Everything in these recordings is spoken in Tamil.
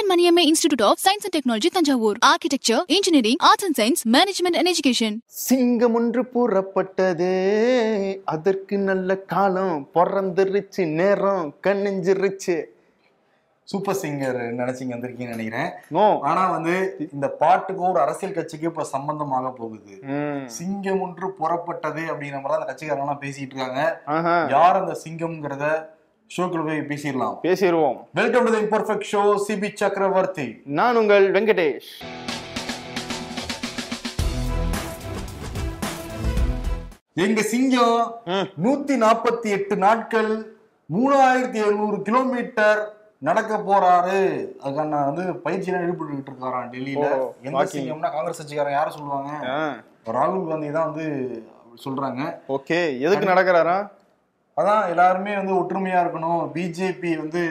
K N Maniammai institute of science and technology Thanjavur architecture engineering arts and science management and education சிங்கம் ஒன்று புறப்பட்டதே. அதற்கு நல்ல காலம். பிறந்துருச்சு நேரம் கண்ணிஞ்சிருச்சு சூப்பர் சிங்கர் நினைச்சீங்க வந்திருக்கீங்கன்னு நினைக்கிறேன். நோ. ஆனா வந்து இந்த பாட்டுக்கு ஒரு அரசியல் கட்சிக்கு இப்ப சம்பந்தமாக போகுது. சிங்கம் ஒன்று புறப்பட்டது அப்படிங்கிற மாதிரி அந்த கட்சிக்காரங்க பேசிட்டு இருக்காங்க. யார் அந்த சிங்கம்ங்கிறத ஷோக்குள்ள போய் பேசிடலாம். பேசிடுவோம். Welcome to the imperfect show Sibi Chakravarthy நான் உங்கள் வெங்கடேஷ். எங்க சிங்கம். நூத்தி நாற்பத்தி எட்டு நாட்கள் மூணாயிரத்தி எழுநூறு கிலோமீட்டர் நடக்க போறாரு. அதுக்கான வந்து பயிற்சியெல்லாம் ஈடுபட்டு இருக்காராம் டெல்லியில. எந்த. சிங்கம்னா காங்கிரஸ் கட்சிக்காரன் யார சொல்லுவாங்க? ராகுல் காந்தி தான் வந்து சொல்றாங்க. ஓகே எதுக்கு நடக்கிறாரா அதான் எல்லாருமே வந்து ஒற்றுமையா இருக்கணும். பிஜேபி வந்து.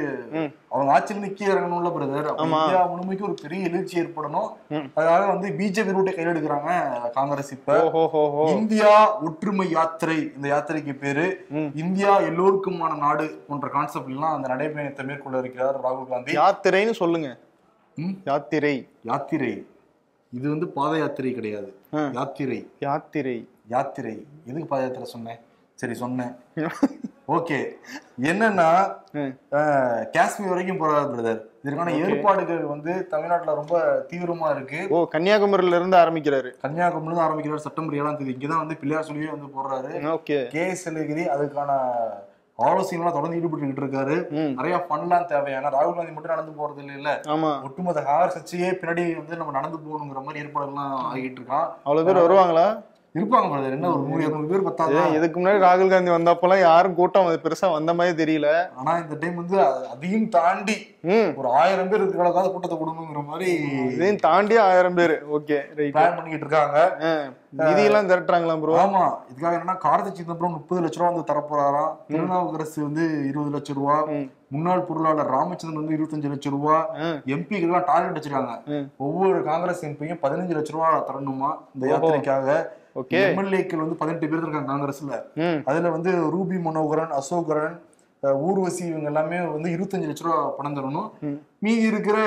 அவங்க ஆட்சியில் நிக்க இறங்கணும்ல பிரதர். இந்தியா முழுமைக்கு ஒரு பெரிய எழுச்சி ஏற்படணும். அதுக்காக வந்து பிஜேபி ரூட்டை கையில் எடுக்கிறாங்க காங்கிரஸ் இப்ப. இந்தியா ஒற்றுமை யாத்திரை இந்த யாத்திரைக்கு பேரு. இந்தியா எல்லோருக்குமான நாடு போன்ற கான்செப்ட் எல்லாம் அந்த நடைபயணத்தை மேற்கொள்ள இருக்கிறார் ராகுல் காந்தி. யாத்திரைன்னு சொல்லுங்க. யாத்திரை. யாத்திரை. இது வந்து பாத யாத்திரை கிடையாது. யாத்திரை. யாத்திரை. யாத்திரை. எதுக்கு பாத யாத்திரை சொன்னேன்? சரி சொன்னேன். ஓகே. என்னன்னா காஷ்மீர் வரைக்கும் போறாரு பிரதர் இதற்கான. ஏற்பாடுகள் வந்து தமிழ்நாட்டுல ரொம்ப தீவிரமா இருக்கு. ஓ கன்னியாகுமரியில இருந்து ஆரம்பிக்கிறாரு. கன்னியாகுமரியில இருந்து ஆரம்பிக்கிறார் செப்டம்பர் ஏழாம் தேதி. இங்கதான் வந்து பிள்ளையார் சொல்லியே வந்து போடுறாரு. ஓகே. கே எஸ் எல்கிரி அதுக்கான ஆலோசனைலாம் தொடர்ந்து ஈடுபட்டு இருக்காரு. நிறைய ஃபன்லாம் தேவையான ராகுல் காந்தி மட்டும் நடந்து போறது இல்ல ஆமா. ஒட்டுமொத்த காங்கிரஸ் கட்சியே பின்னாடி வந்து நம்ம நடந்து போகணுங்கிற மாதிரி ஏற்பாடுலாம் ஆகிட்டு இருக்கான். அவ்வளவு பேர் வருவாங்களா? இருப்பாங்க brother. என்ன ஒரு நூறு இருநூறு பேர் பத்தாது இதுக்கு முன்னாடி ராகுல் காந்தி வந்தப்பெல்லாம் யாரும் கூட்டம் அது பெருசா வந்த மாதிரி தெரியல. ஆனா இந்த டைம் வந்து அதையும் தாண்டி ஒரு ஆயிரம் பேர் இருக்கிற கூட்டத்தை கொடுக்கணுங்கிற மாதிரி இதையும் தாண்டி ஆயிரம் பேர். Okay right. பிளான் பண்ணிக்கிட்டு இருக்காங்க. நிதியெல்லாம் திரட்டுறாங்களா ப்ரோ ஆமா. இதுக்காக என்னன்னா கார்த்தி சிதம்பரம் முப்பது லட்ச ரூபா வந்து தரப்போறாராம். திருநாவுக்கரசு வந்து இருபது லட்சம் ரூபா. முன்னாள் பொருளாளர் ராமச்சந்திரன் வந்து இருபத்தஞ்சு லட்சம் ரூபா. எம்பிக்கெல்லாம் டார்கெட் வச்சிருக்காங்க. ஒவ்வொரு காங்கிரஸ் எம்பியும் பதினஞ்சு லட்ச ரூபா தரணுமா இந்த. யாத்திரைக்காக? ஓகே. எம்எல்ஏக்கள் வந்து பதினெட்டு பேர் இருக்காங்க காங்கிரஸ்ல. அதுல வந்து ரூபி மனோகரன் அசோகரன் ஊர்வசி இவங்க எல்லாமே வந்து இருபத்தஞ்சு லட்ச ரூபா பணம் தரணும். மீதி இருக்கிற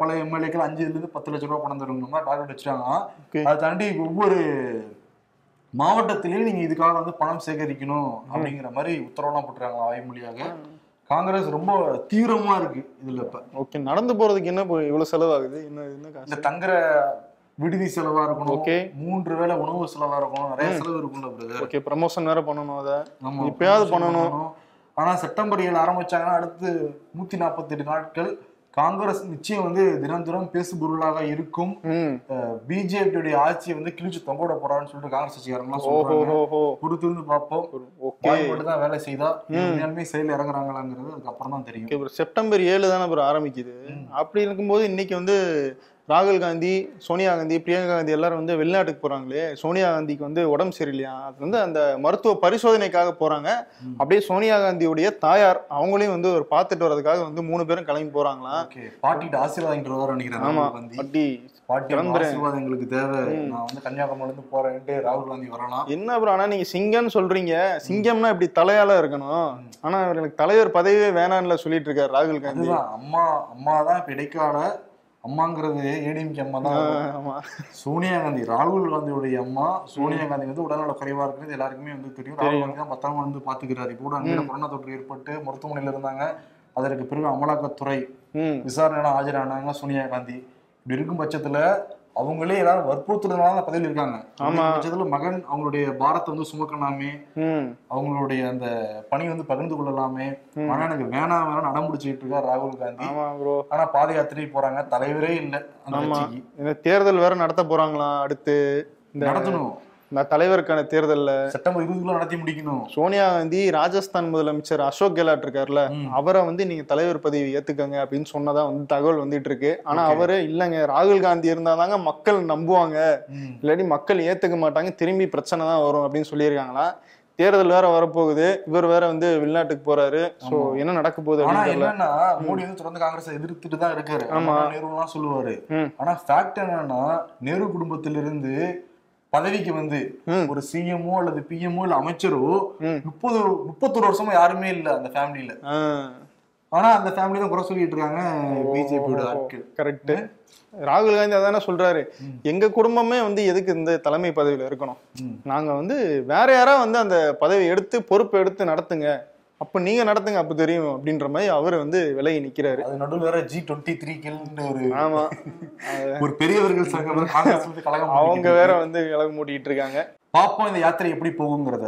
பல எம்எல்ஏக்கள் அஞ்சுல இருந்து பத்து லட்ச ரூபா பணம் தரணும். டார்கெட் வச்சிருக்காங்க. அதை தாண்டி ஒவ்வொரு மாவட்டத்திலயும் நீங்க இதுக்காக வந்து பணம் சேகரிக்கணும் அப்படிங்கிற மாதிரி உத்தரவுலாம் போட்டுருக்காங்க வாய்மொழியாக காங்கிரஸ் ரொம்ப தீவிரமா இருக்கு இதுல இப்ப. ஓகே நடந்து போறதுக்கு என்ன இவ்வளவு செலவாகுது? என்ன என்ன இந்த தங்குற விடுதி செலவா இருக்கணும் Okay. மூன்று வேளை உணவு செலவா இருக்கணும் நிறைய செலவு இருக்கும்ல பிரதர் ஓகே ப்ரமோஷன் வேற பண்ணணும் அத. ஆமா இப்பயாவது பண்ணணும். ஆனா செப்டம்பர் ஏழு ஆரம்பிச்சாங்கன்னா அடுத்து நூத்தி நாற்பத்தி எட்டு நாட்கள் காங்கிரஸ் நிச்சயம் வந்து தினம் பேசுபொருளாக இருக்கும். பிஜேபியுடைய ஆட்சியை வந்து கிழிச்சு தொங்க விட போறான்னு சொல்லிட்டு காங்கிரஸ் கட்சிக்காரங்களாம் சொல்றாங்க. பொறுத்திருந்து பார்ப்போம். ஓகே வாய் மட்டும் தான் வேலை செய்தா உண்மையாலுமே செயல் இறங்குறாங்களாங்கிறது அதுக்கப்புறம் தான் தெரியும். ஓகே ப்ரோ செப்டம்பர் ஏழு தானே ப்ரோ ஆரம்பிக்குது. அப்படி இருக்கும்போது இன்னைக்கு வந்து ராகுல் காந்தி சோனியா காந்தி பிரியங்கா காந்தி எல்லாரும் வந்து வெளிநாட்டுக்கு போறாங்களே சோனியா காந்திக்கு வந்து உடம்பு சரியில்லையா? அது வந்து அந்த மருத்துவ பரிசோதனைக்காக போறாங்க. அப்படியே சோனியா காந்தியுடைய தாயார் அவங்களையும் வந்து ஒரு பார்த்துட்டு வர்றதுக்காக வந்து மூணு பேரும் கிளம்பி போறாங்களாம். ஓகே. பாட்டிட்டு ஆசீர்வாதம் நினைக்கிறேன் ஆமா ராகுல் காந்தி. அப்படி பாட்டி எங்களுக்கு தேவை. நான் வந்து கன்னியாகுமரில இருந்து போறேன்ட்டு ராகுல் காந்தி வரலாம். என்ன ப்ரோ ஆனா நீங்க சிங்கம்னு சொல்றீங்க. சிங்கம்னா இப்படி தலையால இருக்கணும். ஆனா இவர்களுக்கு தலைவர் பதவியே வேணாம்னு சொல்லிட்டு இருக்காரு ராகுல் காந்தி. அம்மா அம்மா தான் இப்ப இடைக்கால அம்மாங்கிறது ஏடிஎம்கே அம்மா தான் சோனியா காந்தி ராகுல் காந்தியுடைய அம்மா சோனியா காந்தி வந்து உடல்நல குறைவா இருக்கிறது எல்லாருக்குமே வந்து தெரியும். ராகுல் காந்தி தான் பத்திரமா வந்து பாத்துக்கிறாரு இப்போ கூட அங்கே கொரோனா தொற்று ஏற்பட்டு மருத்துவமனையில இருந்தாங்க. அதற்கு பிறகு அமலாக்கத்துறை ம். விசாரணையெல்லாம் ஆஜரானாங்க சோனியா காந்தி. இப்படி இருக்கும் பட்சத்துல அவங்களே எல்லாரும் வற்புறுத்துறதுனால தான் பதவியில் இருக்காங்க. பட்சத்துல மகன் அவங்களுடைய பாரத்தை வந்து சுமக்கலாமே. அவங்களுடைய அந்த பணி வந்து பகிர்ந்து கொள்ளலாமே. ஆனா எனக்கு வேணாம் வேணாம் அடம் பிடிச்சிட்டு இருக்கார் ராகுல் காந்தி. ஆமா ஆனா பாத யாத்திரை போறாங்க. தலைவரே இல்ல ஆமா. தேர்தல் வேற நடத்த போறாங்களாம் அடுத்து? நடத்தணும். இந்த தலைவருக்கான தேர்தல்ல செப்டம்பர் இருபதுக்குள்ள நடத்தி முடிக்கணும். சோனியா காந்தி ராஜஸ்தான் முதலமைச்சர் அசோக் கெலாட் இருக்காருல்ல அவரை வந்து நீங்க தலைவர் பதவி ஏத்துக்கங்க அப்படின்னு சொன்னதா வந்து தகவல் வந்துட்டு இருக்கு. ஆனா அவரு இல்லங்க ராகுல் காந்தி இருந்தாதாங்க மக்கள் நம்புவாங்க. இல்லாட்டி மக்கள் ஏத்துக்க மாட்டாங்க திரும்பி பிரச்சனை தான் வரும் அப்படின்னு சொல்லியிருக்காங்களா? தேர்தல் வேற வரப்போகுது இவர் வேற வந்து வெளிநாட்டுக்கு போறாரு. சோ என்ன நடக்க போகுது ஆனா என்னன்னா மோடி வந்து தொடர்ந்து காங்கிரஸ் எதிர்த்துட்டு தான் இருக்காரு. ஆமா. நேருலாம் சொல்லுவாரு. ம். ஆனா ஃபேக்ட் என்னன்னா நேரு குடும்பத்திலிருந்து பதவிக்கு வந்து. ஒரு சிஎம்ஓ அல்லது பிஎம்ஓ இல்ல அமைச்சரோ. முப்பது முப்பத்தொரு வருஷமா யாருமே இல்ல அந்த ஃபேமிலில ஆஹ் ஆனா அந்த ஃபேமிலி தான் குறை சொல்லிட்டு இருக்காங்க பிஜேபியோட ஆட்கள். கரெக்ட் ராகுல் காந்தி அதானே சொல்றாரு. எங்க குடும்பமே வந்து எதுக்கு இந்த தலைமை பதவியில இருக்கணும். நாங்க வந்து வேற யாரா வந்து அந்த பதவி எடுத்து பொறுப்பு எடுத்து நடத்துங்க. அப்ப நீங்க நடத்துங்க அப்ப தெரியும் அப்படின்ற மாதிரி அவர் வந்து விலகி நிக்கிறாரு. அது நடுவில் வேற ஜி டுவெண்ட்டி த்ரீ கில்னு ஒரு ஆமா. ஒரு பெரியவர்கள் சங்கம் கழகம் அவங்க வேற வந்து விலகு மூட்டிட்டு இருக்காங்க. பார்ப்போம் இந்த யாத்திரை எப்படி போகுங்கிறத.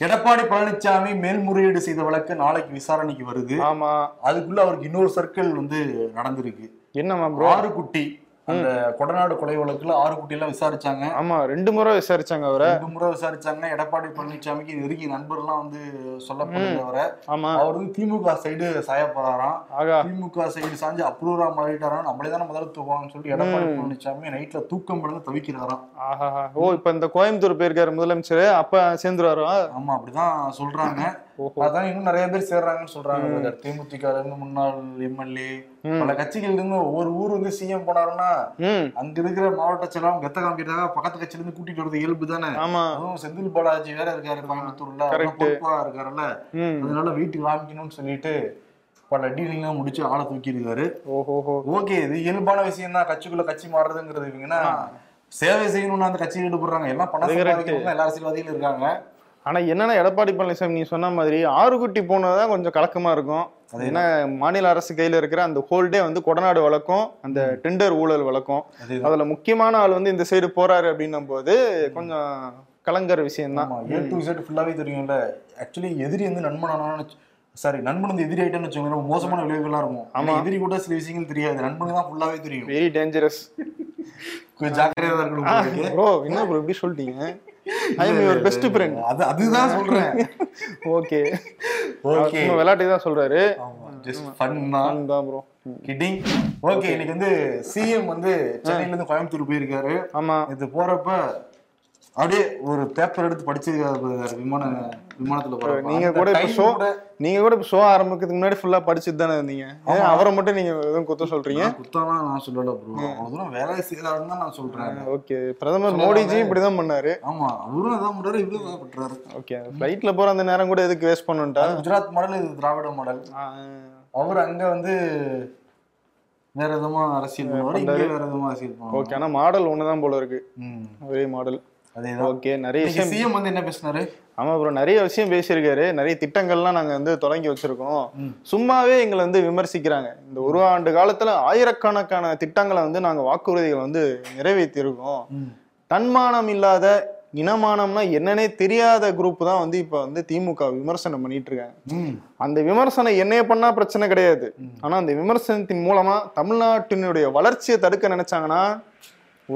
எடப்பாடி பழனிசாமி மேல்முறையீடு செய்த வழக்கு நாளைக்கு விசாரணைக்கு வருது. ஆமா. அதுக்குள்ள அவருக்கு இன்னொரு சர்க்கிள் வந்து நடந்திருக்கு. என்னம்மா ப்ரோ ஆறு குட்டி அந்த கொடநாடு கொலை வழக்குல ஆறு குட்டி எல்லாம் விசாரிச்சாங்க. ஆமா ரெண்டு முறை விசாரிச்சாங்க அவரை. ரெண்டு முறை விசாரிச்சாங்க எடப்பாடி பழனிசாமிக்கு நெருங்கிய நண்பர்லாம் வந்து சொல்லப்படுறவரை ஆமா. அவர் வந்து திமுக சைடு சாயப்படுறாராம் ஆகா. திமுக சைடு சாஞ்சு அப்ரூவரா மாறிட்டாராம். நம்மளே தானே முதல்ல தூக்குவாங்கன்னு சொல்லி எடப்பாடி பழனிசாமி நைட்ல தூக்கம் படந்து தவிக்கிறாராம். ஆஹா. ஓ இப்ப இந்த கோயம்புத்தூர் போயிருக்காரு முதலமைச்சர் அப்ப சேர்ந்துருவாரா? ஆமா அப்படிதான் சொல்றாங்க. அதான் இன்னும் நிறைய பேர் சேர்றாங்கன்னு சொல்றாங்க. தேமுதிக முன்னாள் எம்எல்ஏ பல கட்சிகள் இருந்து ஒவ்வொரு ஊர் வந்து சிஎம் போனாருன்னா அங்க இருக்கிற மாவட்ட செயலாம் கெத்த காமிக்கிறதாக பக்கத்து கட்சியில இருந்து கூட்டிட்டு வரது இயல்பு தானே. ஆமா. அதுவும் செந்தில் பாலாஜி வேற இருக்காரு கோயம்புத்தூர்ல. பொறுப்பா இருக்காருல்ல. அதனால வீட்டுக்கு காமிக்கணும்னு சொல்லிட்டு பல டீலிங்லாம் முடிச்சு ஆளை தூக்கி இருக்காரு ஓகே இது இயல்பான விஷயம் தான் கட்சிக்குள்ள கட்சி மாறுறதுங்கிறது இவங்கன்னா சேவை செய்யணும்னு அந்த கட்சியில் ஈடுபடுறாங்க. எல்லாம் பணம் எல்லா அரசியல்வாதிகளும் இருக்காங்க. ஆனா என்னன்னா எடப்பாடி பழனிசாமி நீ சொன்ன மாதிரி ஆறு குட்டி போனதுதான் கொஞ்சம் கலக்கமா இருக்கும். அது என்ன மாநில அரசு கையில இருக்கிற அந்த ஹோல்டே வந்து கொடநாடு வழக்கம் அந்த டெண்டர் ஊழல் வழக்கம். அதுல முக்கியமான ஆள் வந்து இந்த சைடு போறாரு அப்படின்னும் போது கொஞ்சம் கலங்கர விஷயம்தான். ஏ டு Z ஃபுல்லாவே தெரியும்ல. ஆக்சுவலி எதிரி வந்து நண்பனானு சாரி நண்பன் வந்து எதிரி ஆயிட்டான்னு வச்சுக்கோங்க ரொம்ப மோசமான விளைவுகள்லாம் இருக்கும். ஆமா. எதிரி கூட சில விஷயங்கள் தெரியாது. நண்பனுக்கு தான் ஃபுல்லாவே தெரியும். வெரி டேஞ்சரஸ் கொஞ்சம் ஜாக்கிரதையா தான் இருக்கணும். ப்ரோ என்ன ப்ரோ இப்படி சொல்லிட்டீங்க? I am your best friend அது அதுதான் சொல்றேன். ஓகே ஓகே விளையாட்டு தான் சொல்றாரு. ஜஸ்ட் ஃபன் தான். தான் ப்ரோ கிட்டிங் ஓகே இன்னைக்கு வந்து சிஎம் வந்து சென்னையில இருந்து கோயம்புத்தூர் போயிருக்காரு. ஆமா. இது போறப்ப அப்படியே ஒரு பேப்பர் எடுத்து படிச்சிருக்காரு விமான விமானத்துல போறப்ப நீங்க கூட இப்ப ஷோ நீங்க கூட இப்ப ஷோ ஆரம்பிக்கிறதுக்கு முன்னாடி ஃபுல்லா படிச்சுட்டு தானே இருந்தீங்க. அவரை மட்டும் நீங்க எதுவும் குத்த சொல்றீங்க? நான் குத்தம்லாம் நான் சொல்லல ப்ரோ அவ்வளவு தூரம் வேலை செய்யறாருன்னு தான் நான் சொல்றேன். ஓகே பிரதமர் மோடிஜி இப்படிதான் பண்ணாரு. ஆமா அவரும் அதான் பண்றாரு இவரும் அதான் பண்றாரு. ஓகே ஃபிளைட்ல போற அந்த நேரம் கூட எதுக்கு வேஸ்ட் பண்ணுட்டா குஜராத் மாடல் இது திராவிட மாடல் அவர் அங்க வந்து வேற விதமா அரசியல் பண்ணுவாரு இங்க வேற விதமா அரசியல் பண்ணுவாரு. ஓகே ஆனா மாடல் ஒண்ணுதான் போல இருக்கு. ஒரே மாடல் ஓகே நிறைய விஷயம் சிஎம் வந்து என்ன பேசினாரு? ஆமா ப்ரோ நிறைய விஷயம் பேசியிருக்காரு. நிறைய திட்டங்கள்லாம் நாங்க வந்து தொடங்கி வச்சிருக்கோம். சும்மாவே எங்களை வந்து விமர்சிக்கிறாங்க. இந்த ஒரு ஆண்டு காலத்துல ஆயிரக்கணக்கான திட்டங்களை வந்து நாங்க வாக்குறுதிகளை வந்து நிறைவேற்றி இருக்கோம் தன்மானம் இல்லாத இனமானம்னா என்னன்னே தெரியாத குரூப் தான் வந்து இப்ப வந்து திமுக விமர்சனம் பண்ணிட்டு இருக்காங்க. அந்த விமர்சனம் என்னைய பண்ணா பிரச்சனை கிடையாது. ஆனா அந்த விமர்சனத்தின் மூலமா தமிழ்நாட்டினுடைய வளர்ச்சியை தடுக்க நினைச்சாங்கன்னா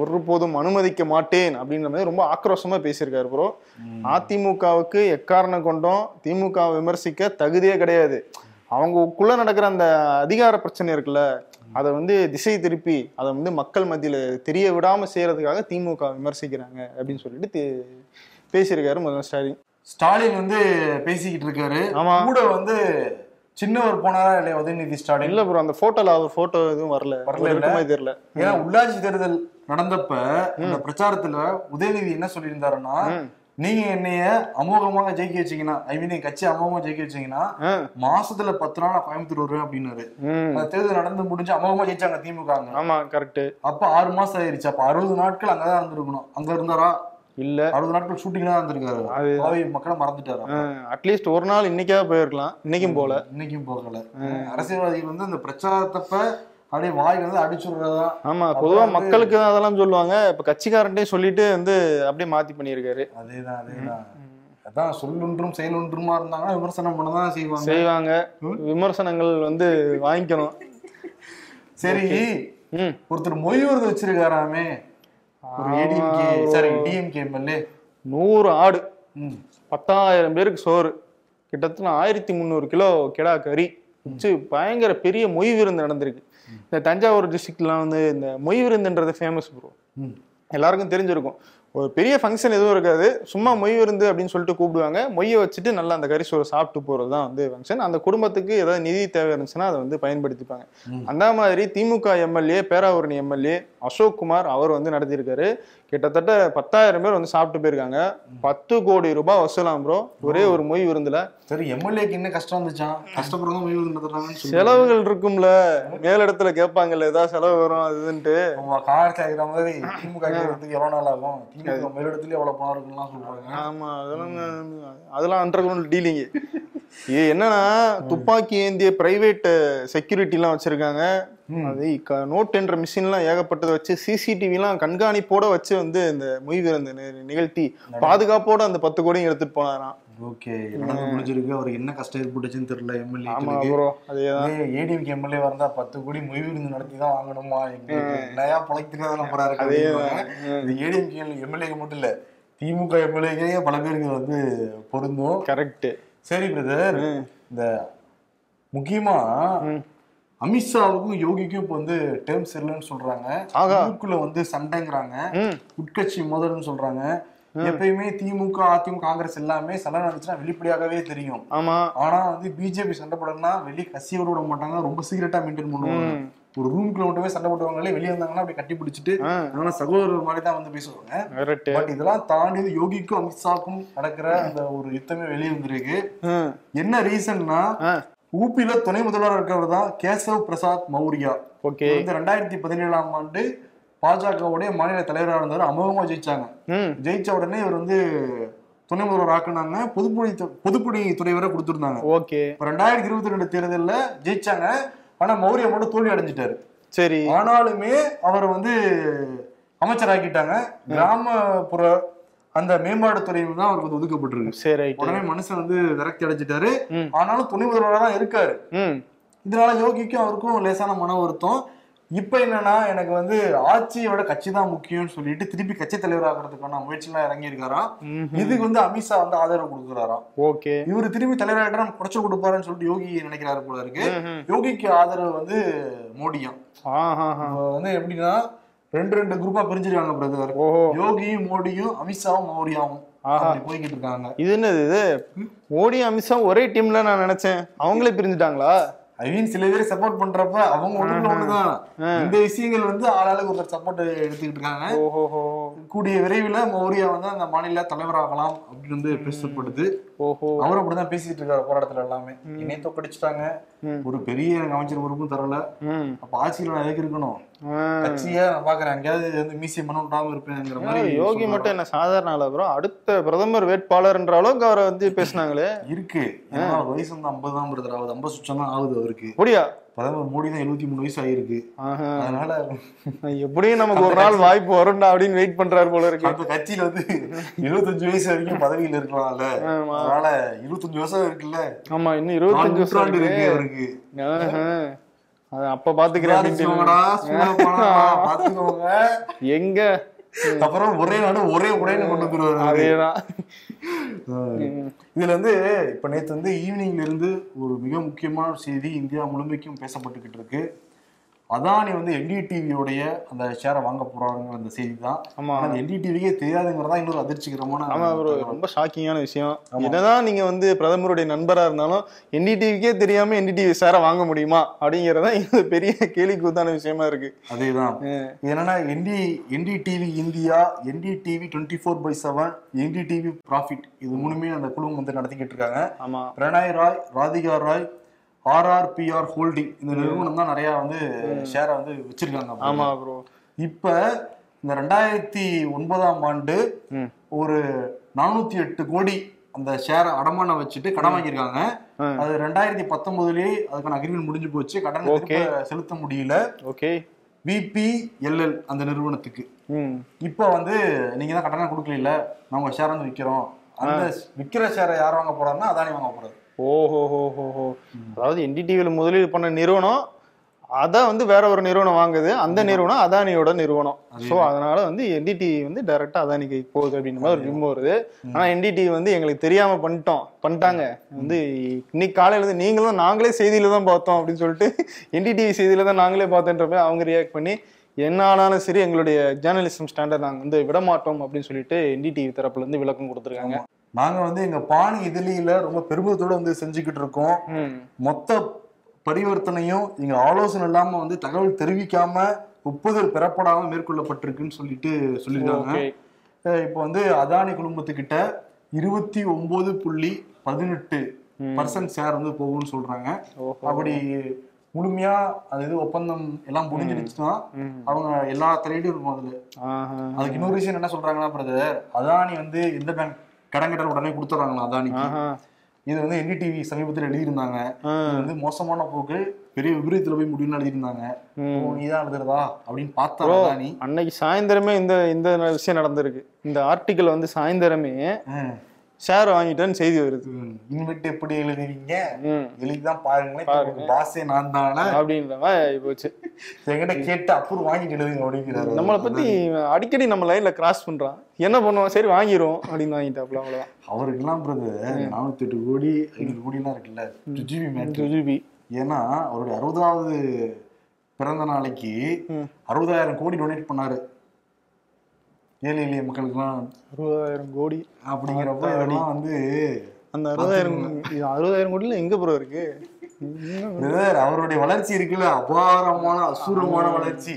ஒருபோதும் அனுமதிக்க மாட்டேன் அப்படின்ற மாதிரி ரொம்ப ஆக்ரோஷமா பேசியிருக்காரு ப்ரோ அதிமுகவுக்கு எக்காரணம் கொண்டும் திமுக விமர்சிக்க தகுதியே கிடையாது. அவங்களுக்குள்ள நடக்கிற அந்த அதிகார பிரச்சனை இருக்குல்ல அதை வந்து திசை திருப்பி அதை வந்து மக்கள் மத்தியில தெரிய விடாம செய்யறதுக்காக திமுக விமர்சிக்கிறாங்க அப்படின்னு சொல்லிட்டு பேசியிருக்காரு முதல்வர் ஸ்டாலின். ஸ்டாலின் வந்து பேசிக்கிட்டு இருக்காரு. கூட வந்து சின்னவர் போனாரா இல்லையா உதயநிதி ஸ்டாலின்? இல்ல ப்ரோ அந்த போட்டோல அவர் போட்டோ எதுவும் வரல. வரல தெரியல. ஏன்னா உள்ளாட்சி தேர்தல் நடந்தப்ப இந்த பிரச்சாரத்துல உதயநிதி என்ன சொல்லியிருந்தாருன்னா நீங்க என்னைய அமோகமாக ஜெயிக்க வச்சீங்கன்னா ஐ மீன் கட்சி அமோகமா ஜெயிக்க வச்சீங்கன்னா. மாசத்துல பத்து நாள் நான் கோயம்புத்தூர் வருவேன் அப்படின்னாரு தேர்தல் நடந்து முடிஞ்சு அமோகமா ஜெயிச்சாங்க திமுக ஆமா கரெக்ட் அப்ப ஆறு மாசம் ஆயிருச்சு. அப்ப அறுபது நாட்கள் அங்கதான் இருந்திருக்கணும். அங்க இருந்தாரா? இல்ல. அறுபது நாட்கள் ஷூட்டிங் தான் இருந்திருக்காரு கோவை மக்களை மறந்துட்டாரு. அட்லீஸ்ட் ஒரு நாள் இன்னைக்காவது போயிருக்கலாம். இன்னைக்கும் போல. இன்னைக்கும் போகல. அரசியல்வாதிகள் வந்து அந்த பிரச்சாரத்தப்ப அப்படியே வாய் வந்து அடிச்சுடுறதா ஆமா பொதுவா மக்களுக்கு தான் அதெல்லாம் சொல்லுவாங்க. இப்ப கட்சிக்காரன்ட்டே சொல்லிட்டு வந்து அப்படியே மாத்தி பண்ணியிருக்காரு. அதேதான் அதேதான். அதான் சொல்லொன்றும் செயலொன்றுமா இருந்தாங்கன்னா விமர்சனம் பண்ணதான் செய்வாங்க. செய்வாங்க. விமர்சனங்கள் வந்து வாங்கிக்கணும். சரி. ஒருத்தர் மொய்வரது வச்சிருக்காராமே. ஒரு ஏடிஎம்கே சாரி டிஎம்கே எம்எல்ஏ நூறு ஆடு. பத்தாயிரம் பேருக்கு சோறு. கிட்டத்தட்ட ஆயிரத்தி முந்நூறு கிலோ கிடா கறி. வச்சு பயங்கர பெரிய மொய் விருந்து நடந்திருக்கு. இந்த தஞ்சாவூர் டிஸ்ட்ரிக்ட்லாம் வந்து இந்த மொய் விருந்துன்றது ஃபேமஸ் ப்ரோ எல்லாருக்கும் தெரிஞ்சிருக்கும். ஒரு பெரிய ஃபங்க்ஷன் எதுவும் இருக்காது. சும்மா மொய் விருந்து அப்படின்னு சொல்லிட்டு கூப்பிடுவாங்க. மொய்யை வச்சுட்டு நல்லா அந்த கறி சோறு சாப்பிட்டு போகிறது தான் வந்து ஃபங்க்ஷன் அந்த குடும்பத்துக்கு ஏதாவது நிதி தேவை இருந்துச்சுன்னா அதை வந்து பயன்படுத்திப்பாங்க. அந்த மாதிரி திமுக எம்எல்ஏ பேராவூரணி எம்எல்ஏ அசோக் குமார் அவர் வந்து நடத்தியிருக்காரு. கிட்டத்தட்ட பத்தாயிரம் பேர் வந்து சாப்பிட்டு போயிருக்காங்க. பத்து கோடி ரூபாய் வசூலாம் ப்ரோ ஒரே ஒரு மொய் விருந்துல. சரி எம்எல்ஏக்கு என்ன கஷ்டம் இருந்துச்சான் முடிவு நடத்துறாங்கன்னு சொல்லி செலவுகள் இருக்கும்ல. மேலிடத்துல கேட்பாங்கல்ல ஏதாவது செலவு வரும் அதுன்ட்டு கார் கேட்கிற மாதிரி திமுக கேட்கறதுக்கு எவ்வளவு நாள் ஆகும்? திமுக மேலிடத்துல எவ்வளவு பணம் இருக்குன்னு சொல்றாங்க. ஆமா அதெல்லாம் அதெல்லாம் அண்டர் கிரவுண்ட் டீலிங் இது என்னன்னா துப்பாக்கி ஏந்திய பிரைவேட் செக்யூரிட்டி எல்லாம் வச்சிருக்காங்க அது நோட் என்ற மிஷின்லாம் ஏகப்பட்டதை வச்சு சிசிடிவி எல்லாம் கண்காணிப்போட வச்சு வந்து இந்த மொய் விருந்து நி- நிகழ்த்தி பாதுகாப்போட அந்த பத்து கோடியும் எடுத்துட்டு போனாராம். ஓகே முடிஞ்சிருக்கு. அவருக்கு என்ன கஷ்டம் ஏற்பட்டுச்சுன்னு தெரியல ஆமா எம்எல்ஏ ப்ரோ அதேதான் ஏடிஎம்கே எம்எல்ஏ வந்தா பத்து கோடி மொய் விருந்து நடத்தி தான் வாங்கணுமா? நிறையா பழக்கிறதெல்லாம் போறாரு இது ஏடிஎம்கே எம்எல்ஏக்கு மட்டும் இல்ல திமுக எம்எல்ஏக்கே பல பேருக்கு வந்து பொருந்தும். கரெக்ட் சரி பிரதர் இந்த முக்கியமா அமித்ஷாவுக்கும் யோகிக்கும் இப்போ வந்து டேர்ம்ஸ் இல்லைன்னு சொல்றாங்க. உள்ளுக்குள்ள வந்து சண்டைங்கிறாங்க. உட்கட்சி மோதல்னு சொல்றாங்க. எப்பயுமே திமுக அதிமுக காங்கிரஸ் எல்லாமே சண்டை நடந்துச்சுன்னா வெளிப்படையாகவே தெரியும். ஆமா. ஆனா வந்து பிஜேபி சண்டை போடணும்னா வெளியே கசியோட விட மாட்டாங்க. ரொம்ப சீக்கிரட்டா மெயின்டைன் பண்ணுவாங்க. ஒரு ரூம்குள்ள மட்டுமே சண்டை போட்டவங்களே வெளியே வந்தாங்கன்னா அப்படி கட்டி பிடிச்சிட்டு. அதனால சகோதரர் மாதிரி தான் வந்து பேசுவாங்க. பட் இதெல்லாம் தாண்டி யோகிக்கும் அமித்ஷாக்கும் நடக்கிற அந்த ஒரு யுத்தமே வெளியே வந்திருக்கு. என்ன ரீசன்னா ஊபியில துணை முதல்வராக இருக்கிறவர் தான் கேசவ் பிரசாத் மௌரியா. ஓகே. இவர் வந்து ரெண்டாயிரத்தி பதினேழாம் ஆண்டு பாஜகவுடைய மாநில தலைவராக இருந்தார் அமோகமா ஜெயிச்சாங்க. ஜெயிச்ச உடனே இவர் வந்து துணை முதல்வர் ஆக்குனாங்க பொதுப்பணி பொதுப்பணி துறை வரை கொடுத்துருந்தாங்க. ஓகே. ரெண்டாயிரத்தி இருபத்தி ரெண்டு தேர்தல்ல ஜெயிச்சாங்க. ஆனா மௌரியா மட்டும் தோல்வி அடைஞ்சிட்டாரு. சரி. ஆனாலுமே அவர் வந்து அமைச்சராக்கிட்டாங்க. கிராமப்புற அந்த மேம்பாடு துறையில் தான் அவருக்கு வந்து ஒதுக்கப்பட்டிருக்கு. சரி உடனே மனுஷன் வந்து விரக்தி அடைஞ்சிட்டாரு. ஆனாலும் துணை முதல்வராக தான் இருக்காரு இதனால யோகிக்கும் அவருக்கும் லேசான மன வருத்தம். இப்ப என்னன்னா எனக்கு வந்து ஆட்சியை விட கட்சி தான் முக்கியம்னு சொல்லிட்டு திருப்பி கட்சி தலைவர் ஆகிறதுக்கான முயற்சியெல்லாம் இறங்கியிருக்காராம். இதுக்கு வந்து அமித்ஷா வந்து ஆதரவு கொடுக்குறாராம் ஓகே. இவரு திரும்பி தலைவராகிட்ட நம்ம குறைச்சு கொடுப்பாருன்னு சொல்லிட்டு யோகி நினைக்கிறாரு போல இருக்கு. யோகிக்கு ஆதரவு வந்து மோடியாம். வந்து எப்படின்னா ரெண்டு ரெண்டு குரூப்பா பிரிஞ்சிருக்காங்க பிரதர் யோகியும் மோடியும் அமித்ஷாவும். அப்படி போய்கிட்டு இருக்காங்க. இது என்னது இது? மோடி அமித்ஷா ஒரே டீம்ல நான் நினைச்சேன். அவங்களே பிரிஞ்சுட்டாங்களா? ஐ மீன் சில பேர் சப்போர்ட் பண்றப்ப அவங்க ஒண்ணுதான். இந்த விஷயங்கள் வந்து ஆளாளுக்கு ஒருத்தர் சப்போர்ட் எடுத்துக்கிட்டு இருக்காங்க. கூடிய விரைவில் மௌரியா வந்து அந்த மாநில தலைவராகலாம் அப்படின்னு வந்து பேசப்படுது. ஓஹோ. அவரும் அப்படிதான் பேசிட்டு இருக்காரு போராட்டத்துல எல்லாமே. என்னைய தோக்கடிச்சிட்டாங்க ம். ஒரு பெரிய எனக்கு அமைச்சர் பொறுப்பும் தரல. அப்ப ஆட்சியில நான் எதுக்கு இருக்கணும். கட்சியை நான் பாக்குறேன் எங்கேயாவது வந்து மியூசியம் பண்ண விடாம இருப்பேங்கிற மாதிரி யோகி. மட்டும் என்ன சாதாரண ஆளா ப்ரோ அடுத்த பிரதமர் வேட்பாளர்ன்ற அளவுக்கு அவரை வந்து பேசினாங்களே. இருக்கு. ஏன்னா வயசு வந்து ஐம்பது தான் ஆகுது ஐம்பது சுற்றம் தான் ஆகுது அவருக்கு. அப்படியா? பிரதமர் மோடி தான் எழுபத்தி மூணு வயசு ஆயிருக்கு ஆஹா. அதனால எப்படியும் நமக்கு ஒரு நாள் வாய்ப்பு வரும்டா அப்படின்னு வெயிட் பண்றாரு போல இருக்கு. அந்த கட்சியில வந்து இருபத்தஞ்சு வயசு வரைக்கும் பதவியில இருக்கலாம்ல. அதனால இருபத்தஞ்சு வருஷம் இருக்குல்ல. ஆமா இன்னும் இருபத்தஞ்சு வருஷம் இருக்கு அவருக்கு. அப்ப பாத்துக்கிறேன் எங்க? அப்புறம் ஒரே நாடு ஒரே உடைன்னு கொண்டு வந்துருவாரு. அதேதான் இதுல வந்து இப்ப நேத்து வந்து ஈவினிங்ல இருந்து ஒரு மிக முக்கியமான செய்தி இந்தியா முழுமைக்கும் பேசப்பட்டுக்கிட்டு இருக்கு அதானி வந்து என்டிடிவியோடைய அந்த ஷேரை வாங்க போறாங்க அந்த செய்தி தான் ஆமா. அந்த என்டிடிவிக்கே தெரியாதுங்கிறதா இன்னொரு அதிர்ச்சிகரமான ஆமா தகவல். ரொம்ப ஷாக்கிங்கான விஷயம். என்னதான் நீங்க வந்து பிரதமருடைய நண்பரா இருந்தாலும் என்டிடிவிக்கே தெரியாம என்டிடிவி சேர வாங்க முடியுமா? அப்படிங்கறதா இது பெரிய கேலிக்கூத்தான விஷயமா இருக்கு. அதேதான். என்னன்னா என்டி NDTV India NDTV twenty four by seven NDTV profit இது மூணுமே அந்த குழு வந்து நடத்திக்கிட்டு இருக்காங்க. ஆமா. பிரணாய் ராய் ராதிகா ராய் ஆர்ஆர்பிஆர் ஹோல்டிங் இந்த நிறுவனம் தான் நிறைய வந்து ஷேரை வந்து வச்சிருக்காங்க ஆமா ப்ரோ இப்ப இந்த ரெண்டாயிரத்தி ஒன்பதாம் ஆண்டு. ஒரு நானூத்தி எட்டு கோடி அந்த ஷேரை அடமானம் வச்சுட்டு கடன் வாங்கியிருக்காங்க. அது ரெண்டாயிரத்தி பத்தொன்பதுலயே அதுக்கான அக்ரிமெண்ட் முடிஞ்சு போச்சு. கடன் செலுத்த முடியல. ஓகே. பிபிஎல்எல் அந்த நிறுவனத்துக்கு. இப்போ வந்து நீங்க தான் கடனை கொடுக்கல உங்க ஷேர் வந்து விற்கிறோம் அந்த விற்கிற ஷேரை யார் வாங்க போறாருன்னா அதானி வாங்க போறாரு ஓஹோ ஹோ ஹோ ஹோ அதாவது என்டிடிவில முதலீடு பண்ண நிறுவனம் அதை வந்து வேற ஒரு நிறுவனம் வாங்குது. அந்த நிறுவனம் அதானியோட நிறுவனம். ஸோ அதனால வந்து என்டிடிவி வந்து டைரக்டா அதானிக்கு போகுது அப்படின்ற மாதிரி ஒரு விம்பு வருது. ஆனா என்டிடிவி வந்து எங்களுக்கு தெரியாம பண்ணிட்டோம். பண்ணிட்டாங்க. வந்து இன்னைக்கு காலையில இருந்து நீங்களும் நாங்களே செய்தியில தான் பார்த்தோம் அப்படின்னு சொல்லிட்டு என்டிடிவி செய்தியில தான் நாங்களே பார்த்தோன்றப்ப அவங்க ரியாக்ட் பண்ணி என்ன ஆனாலும் சரி எங்களுடைய ஜேர்னலிசம் ஸ்டாண்டர்ட் நாங்கள் வந்து விடமாட்டோம் அப்படின்னு சொல்லிட்டு என்டிடிவி தரப்புல இருந்து விளக்கம் கொடுத்துருக்காங்க. நாங்க வந்து எங்க பானி இதிலியில ரொம்ப பெருமிதத்தோட வந்து செஞ்சுக்கிட்டு இருக்கோம். மொத்த பரிவர்த்தனையும் எங்க ஆலோசனை இல்லாம வந்து தகவல் தெரிவிக்காம ஒப்புதல் பெறப்படாம மேற்கொள்ளப்பட்டிருக்குன்னு சொல்லிட்டு சொல்லியிருக்காங்க. இப்போ வந்து அதானி குடும்பத்துக்கிட்ட இருபத்தி ஒன்பது புள்ளி பதினெட்டு பர்சன்ட் ஷேர் வந்து போகும்னு சொல்றாங்க. அப்படி முழுமையா அது இது ஒப்பந்தம் எல்லாம் முடிஞ்சிருச்சுன்னா அவங்க எல்லா தலையீடும் இருக்கும் அதுல. அதுக்கு இன்னொரு விஷயம் என்ன சொல்றாங்கன்னா பிரதர் அதானி வந்து எந்த பேங்க் கடன் கட்டல் உடனே கொடுத்துறாங்களா அதானிக்கு. இது வந்து என்டிடிவி சமீபத்தில் எழுதியிருந்தாங்க. வந்து மோசமான போக்கு பெரிய விபரீதத்துல போய் முடியும்னு எழுதியிருந்தாங்க. நீதான் எழுதுறதா அப்படின்னு பார்த்தா அன்னைக்கு சாயந்தரமே இந்த இந்த விஷயம் நடந்திருக்கு. இந்த ஆர்டிக்கல் வந்து சாயந்தரமே ஷேர் வாங்கிட்டேன்னு செய்தி வருது. இன்வெர்ட் எப்படி எழுதுவீங்க. எழுதிதான் பாருங்களேன். பாஸே நான் தானே அப்படின்ற மாதிரி போச்சு என்கிட்ட கேட்டு அப்புறம் வாங்கிட்டு எழுதுங்க அப்படிங்கிறாரு. நம்மளை பத்தி அடிக்கடி நம்ம லைன்ல கிராஸ் பண்றான். என்ன பண்ணுவோம் சரி வாங்கிரும் அப்படின்னு வாங்கிட்டாப்ல அவ்வளவுதான். அவருக்கெல்லாம் பிரதர் நானூத்தி எட்டு கோடி ஐநூறு கோடி எல்லாம் இருக்குல்ல ஜிபி மேட்ரு. ஜுஜுபி. ஏன்னா அவருடைய அறுபதாவது பிறந்த நாளைக்கு அறுபதாயிரம் கோடி டொனேட் பண்ணாரு. ஏழை எளிய மக்களுக்கெல்லாம் அறுபதாயிரம் கோடி. அப்படிங்கிறப்ப இதெல்லாம் வந்து அந்த அறுபதாயிரம் அறுபதாயிரம் கோடியில எங்க ப்ரோ இருக்கு? அவருடைய வளர்ச்சி இருக்குல்ல அபாரமான அசூரமான வளர்ச்சி.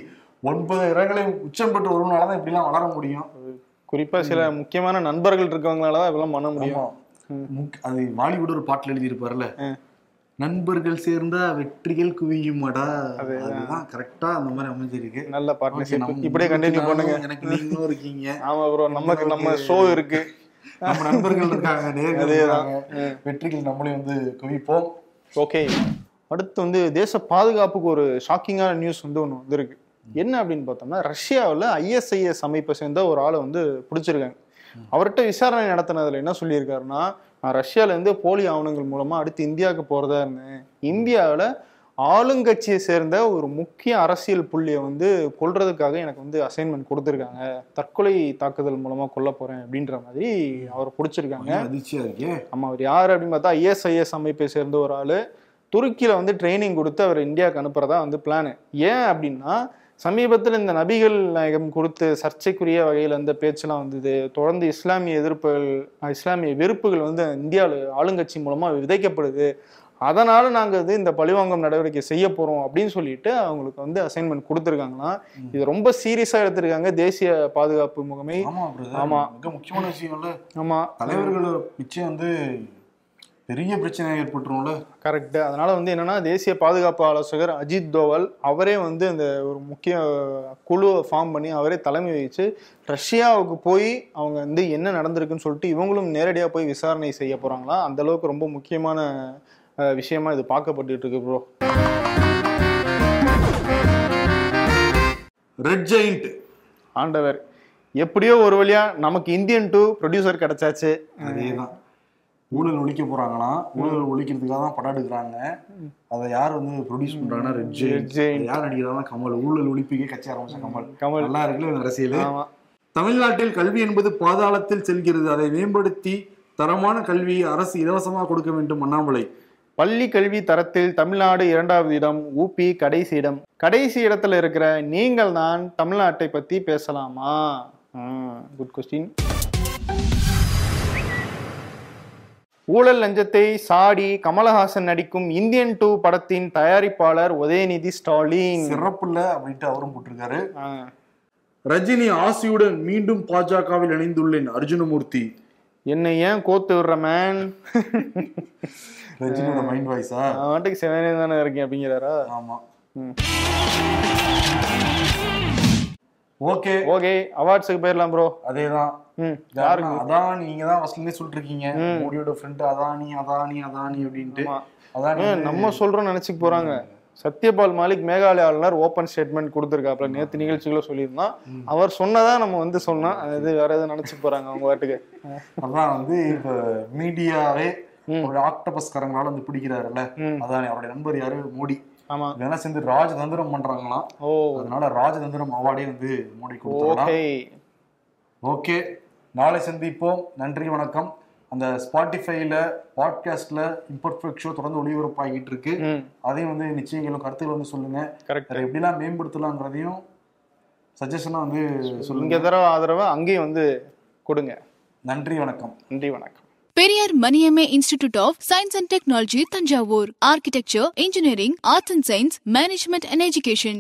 ஒன்பது இடங்களை உச்சம் பெற்று வருவனாலதான் இப்படி எல்லாம் வளர முடியும். குறிப்பா சில முக்கியமான நண்பர்கள் இருக்கவங்களாலதான் இதெல்லாம் பண்ண முடியும். அது பாலிவுட் ஒரு பாட்டுல எழுதி இருப்பார்ல நண்பர்கள் சேர்ந்தா வெற்றிகள் குவியுமாடா? அதுதான். கரெக்டா அந்த மாதிரி அமைஞ்சிருக்கு. நல்ல பார்ட்னர்ஷிப் இப்படியே கண்டினியூ பண்ணுங்க. எனக்கு நீங்களும் இருக்கீங்க. ஆமா ப்ரோ நமக்கு நம்ம ஷோ இருக்கு. நம்ம நண்பர்கள் இருக்காங்க நேர்கள் வெற்றிகள் நம்மளே வந்து குவிப்போம். ஓகே அடுத்து வந்து தேச பாதுகாப்புக்கு ஒரு ஷாக்கிங்கான நியூஸ் வந்து ஒன்று வந்திருக்கு. என்ன அப்படின்னு பார்த்தோம்னா ரஷ்யாவில் ஐஎஸ்ஐஎஸ் அமைப்பை சேர்ந்த ஒரு ஆளை வந்து பிடிச்சிருக்காங்க. அவர்கிட்ட விசாரணை நடத்தினதுல என்ன சொல்லியிருக்காருன்னா நான் ரஷ்யால இருந்து போலி ஆவணங்கள் மூலமா அடுத்து இந்தியாவுக்கு போறதா இருந்தேன். இந்தியாவில் ஆளுங்கட்சியை சேர்ந்த ஒரு முக்கிய அரசியல் புள்ளியை வந்து கொல்றதுக்காக எனக்கு வந்து அசைன்மெண்ட் கொடுத்துருக்காங்க. தற்கொலை தாக்குதல் மூலமா கொல்ல போறேன் அப்படின்ற மாதிரி அவரை பிடிச்சிருக்காங்க. அதிர்ச்சியா இருக்கே. ஆமா அவர் யார் அப்படின்னு பார்த்தா ஐஎஸ்ஐஎஸ் அமைப்பை சேர்ந்த ஒரு ஆளு. துருக்கியில வந்து ட்ரைனிங் கொடுத்து அவர் இந்தியாவுக்கு அனுப்புறதா வந்து பிளான் ஏன் அப்படின்னா சமீபத்தில் இந்த நபிகள் நாயகம் கொடுத்து சர்ச்சைக்குரிய வகையில் அந்த பேச்செல்லாம் வந்தது. தொடர்ந்து இஸ்லாமிய எதிர்ப்புகள் இஸ்லாமிய வெறுப்புகள் வந்து இந்தியாவில் ஆளுங்கட்சி மூலமா விதைக்கப்படுது. அதனால நாங்க வந்து இந்த பழிவாங்கும் நடவடிக்கை செய்ய போறோம் அப்படின்னு சொல்லிட்டு அவங்களுக்கு வந்து அசைன்மெண்ட் கொடுத்துருக்காங்களாம். இது ரொம்ப சீரியஸா எடுத்திருக்காங்க. தேசிய பாதுகாப்பு முகமை. ஆமா பிரதர் ஆமா. மிக முக்கியமான விஷயம் இல்ல. ஆமா. தலைவர்கள் நிச்சயம் வந்து பெரிய பிரச்சனை ஏற்பட்டுரும்ல? கரெக்ட் அதனால வந்து என்னன்னா தேசிய பாதுகாப்பு ஆலோசகர் அஜித் தோவல் அவரே வந்து அந்த ஒரு முக்கிய குழுவை ஃபார்ம் பண்ணி அவரே தலைமை வகிச்சு ரஷ்யாவுக்கு போய் அவங்க வந்து என்ன நடந்திருக்குன்னு சொல்லிட்டு இவங்களும் நேரடியாக போய் விசாரணை செய்ய போறாங்களா? அந்த அளவுக்கு ரொம்ப முக்கியமான விஷயமா இது பார்க்கப்பட்டுட்டு இருக்கு ப்ரோ ரெட் ஜெயிண்ட் ஆண்டவர் எப்படியோ ஒரு வழியா நமக்கு இந்தியன் டூ ப்ரொடியூசர் கிடைச்சாச்சு. அதேதான். ஊழல் ஒழிக்க போறாங்கன்னா ஊழல் ஒழிக்கிறதுக்காக தான் படம் எடுக்கிறாங்க. அதை யார் வந்து ப்ரொடியூஸ் பண்றாங்கன்னா ரெட். யார் நடிக்கிறாங்கன்னா கமல். ஊழல் ஒழிப்புக்கே கட்சி ஆரம்பிச்ச கமல். கமல். நல்லா இருக்குல்ல அரசியல்? தமிழ்நாட்டில் கல்வி என்பது பாதாளத்தில் செல்கிறது. அதை மேம்படுத்தி தரமான கல்வி அரசு இலவசமாக கொடுக்க வேண்டும் அண்ணாமலை. பள்ளி கல்வி தரத்தில் தமிழ்நாடு இரண்டாவது இடம் ஊபி கடைசி இடம். கடைசி இடத்துல இருக்கிற நீங்கள் தான் தமிழ்நாட்டை பத்தி பேசலாமா? குட் கொஸ்டின் ஊழல் லஞ்சத்தை சாடி கமலஹாசன் நடிக்கும் இந்தியன் டூ படத்தின் தயாரிப்பாளர் உதயநிதி ஸ்டாலின். சிறப்புல அப்படின்ட்டு அவரும் போட்டிருக்காரு. ரஜினி ஆசியுடன் மீண்டும் பாஜகவில் இணைந்துள்ளேன் அர்ஜுனமூர்த்தி. என்னை ஏன் கோத்து விடுற மேன் ரஜினியோட மைண்ட் வாய்ஸா நான் வாட்டுக்கு செவனே தானே இருக்கேன் அப்படிங்கிறாரா? ஆமா. ஓகே. ஓகே அவார்ட்ஸுக்கு போயிடலாம் ப்ரோ அதேதான். ம் யாருங்க அதானி நீங்க தான் ஃபர்ஸ்ட்ல சொல்லிட்டு இருக்கீங்க மோடியோட ஃப்ரெண்ட் அதானி அதானி அதானி அப்படின்ட்டு. அதானி நம்ம சொல்றோம் நினைச்சுக்க போறாங்க. சத்யபால் மாலிக் மேகாலய ஆளுநர் ஓபன் ஸ்டேட்மெண்ட் கொடுத்துருக்காப்ல நேத்து நிகழ்ச்சிகளை சொல்லியிருந்தான். அவர் சொன்னதா நம்ம வந்து சொன்னோம். அது வேற எதுவும் நினைச்சுக்க போறாங்க அவங்க வாட்டுக்கு அதான் வந்து இப்ப மீடியாவே ஒரு ஆக்டபஸ்காரங்களால வந்து பிடிக்கிறாருல்ல. அதானி அவருடைய நண்பர் யாரு? மோடி. ஆமா. இதெல்லாம் சேர்ந்து ராஜதந்திரம் பண்றாங்களாம். ஓ. அதனால ராஜதந்திரம் அவார்டே வந்து மோடி கொடுத்தாங்களாம் ஓகே. நாளை சந்திப்போம். நன்றி வணக்கம். அந்த ஸ்பாட்டிஃபைல பாட்காஸ்ட்ல இம்பர்ஃபெக்ட் ஷோ தொடர்ந்து ஒளிபரப்பாகிட்டு இருக்கு அதையும் வந்து நிச்சயங்களும் கருத்துக்கள் வந்து சொல்லுங்க. எப்படிலாம் மேம்படுத்தலாங்கிறதையும் சஜஷனா வந்து சொல்லுங்க இங்க தர ஆதரவை அங்கேயும் வந்து கொடுங்க. நன்றி வணக்கம். நன்றி வணக்கம். Periyar Maniammai institute of science and technology Thanjavur architecture engineering arts and science management and education